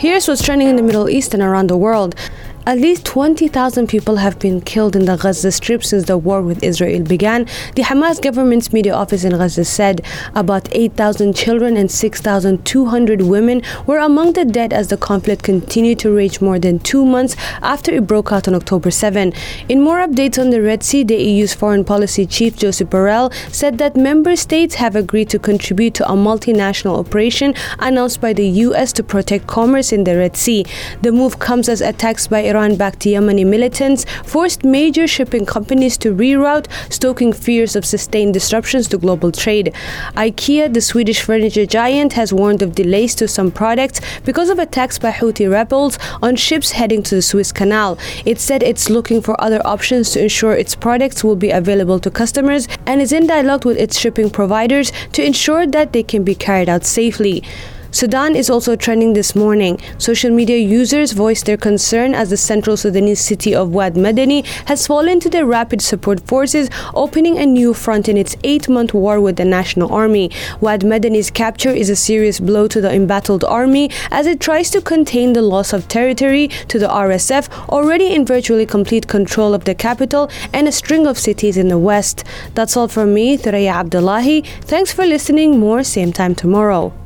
Here's what's trending in the Middle East and around the world. At least 20,000 people have been killed in the Gaza Strip since the war with Israel began. The Hamas government's media office in Gaza said about 8,000 children and 6,200 women were among the dead as the conflict continued to rage more than two months after it broke out on October 7. In more updates on the Red Sea, the EU's foreign policy chief Josep Borrell said that member states have agreed to contribute to a multinational operation announced by the US to protect commerce in the Red Sea. The move comes as attacks by Iran backed Yemeni militants forced major shipping companies to reroute, stoking fears of sustained disruptions to global trade. IKEA, the Swedish furniture giant, has warned of delays to some products because of attacks by Houthi rebels on ships heading to the Suez Canal. It said it's looking for other options to ensure its products will be available to customers and is in dialogue with its shipping providers to ensure that they can be carried out safely. Sudan is also trending this morning. Social media users voiced their concern as the central Sudanese city of Wad Madani has fallen to the Rapid Support Forces, opening a new front in its eight month war with the National Army. Wad Madani's capture is a serious blow to the embattled army as it tries to contain the loss of territory to the RSF, already in virtually complete control of the capital and a string of cities in the west. That's all from me, Thoraya Abdullahi. Thanks for listening. More same time tomorrow.